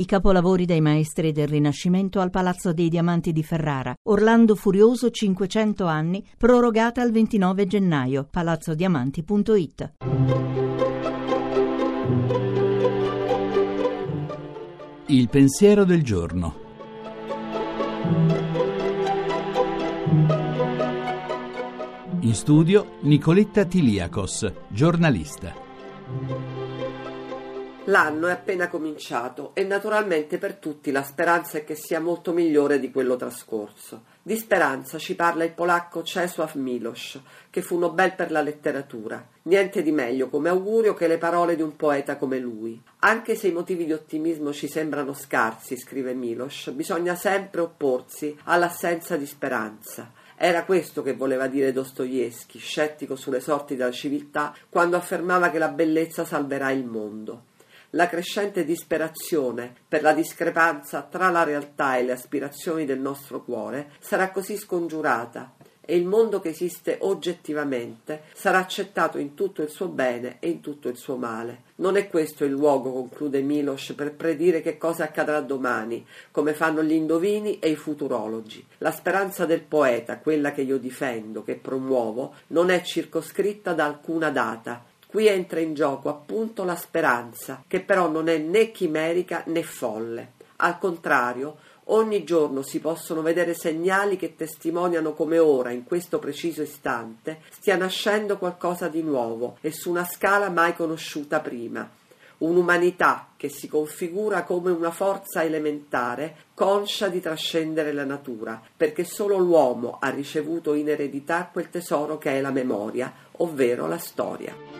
I capolavori dei maestri del Rinascimento al Palazzo dei Diamanti di Ferrara. Orlando Furioso 500 anni, prorogata al 29 gennaio. palazzodiamanti.it. Il pensiero del giorno. In studio Nicoletta Tiliakos, giornalista. L'anno è appena cominciato e naturalmente per tutti la speranza è che sia molto migliore di quello trascorso. Di speranza ci parla il polacco Czesław Milosz, che fu Nobel per la letteratura. Niente di meglio come augurio che le parole di un poeta come lui. Anche se i motivi di ottimismo ci sembrano scarsi, scrive Milosz, bisogna sempre opporsi all'assenza di speranza. Era questo che voleva dire Dostoevsky, scettico sulle sorti della civiltà, quando affermava che la bellezza salverà il mondo. La crescente disperazione per la discrepanza tra la realtà e le aspirazioni del nostro cuore sarà così scongiurata e il mondo che esiste oggettivamente sarà accettato in tutto il suo bene e in tutto il suo male. Non è questo il luogo, conclude Milos, per predire che cosa accadrà domani, come fanno gli indovini e i futurologi. La speranza del poeta, quella che io difendo, che promuovo, non è circoscritta da alcuna data, Qui entra in gioco appunto la speranza, che però non è né chimerica né folle. Al contrario, ogni giorno si possono vedere segnali che testimoniano come ora, in questo preciso istante, stia nascendo qualcosa di nuovo e su una scala mai conosciuta prima. Un'umanità che si configura come una forza elementare, conscia di trascendere la natura, perché solo l'uomo ha ricevuto in eredità quel tesoro che è la memoria, ovvero la storia.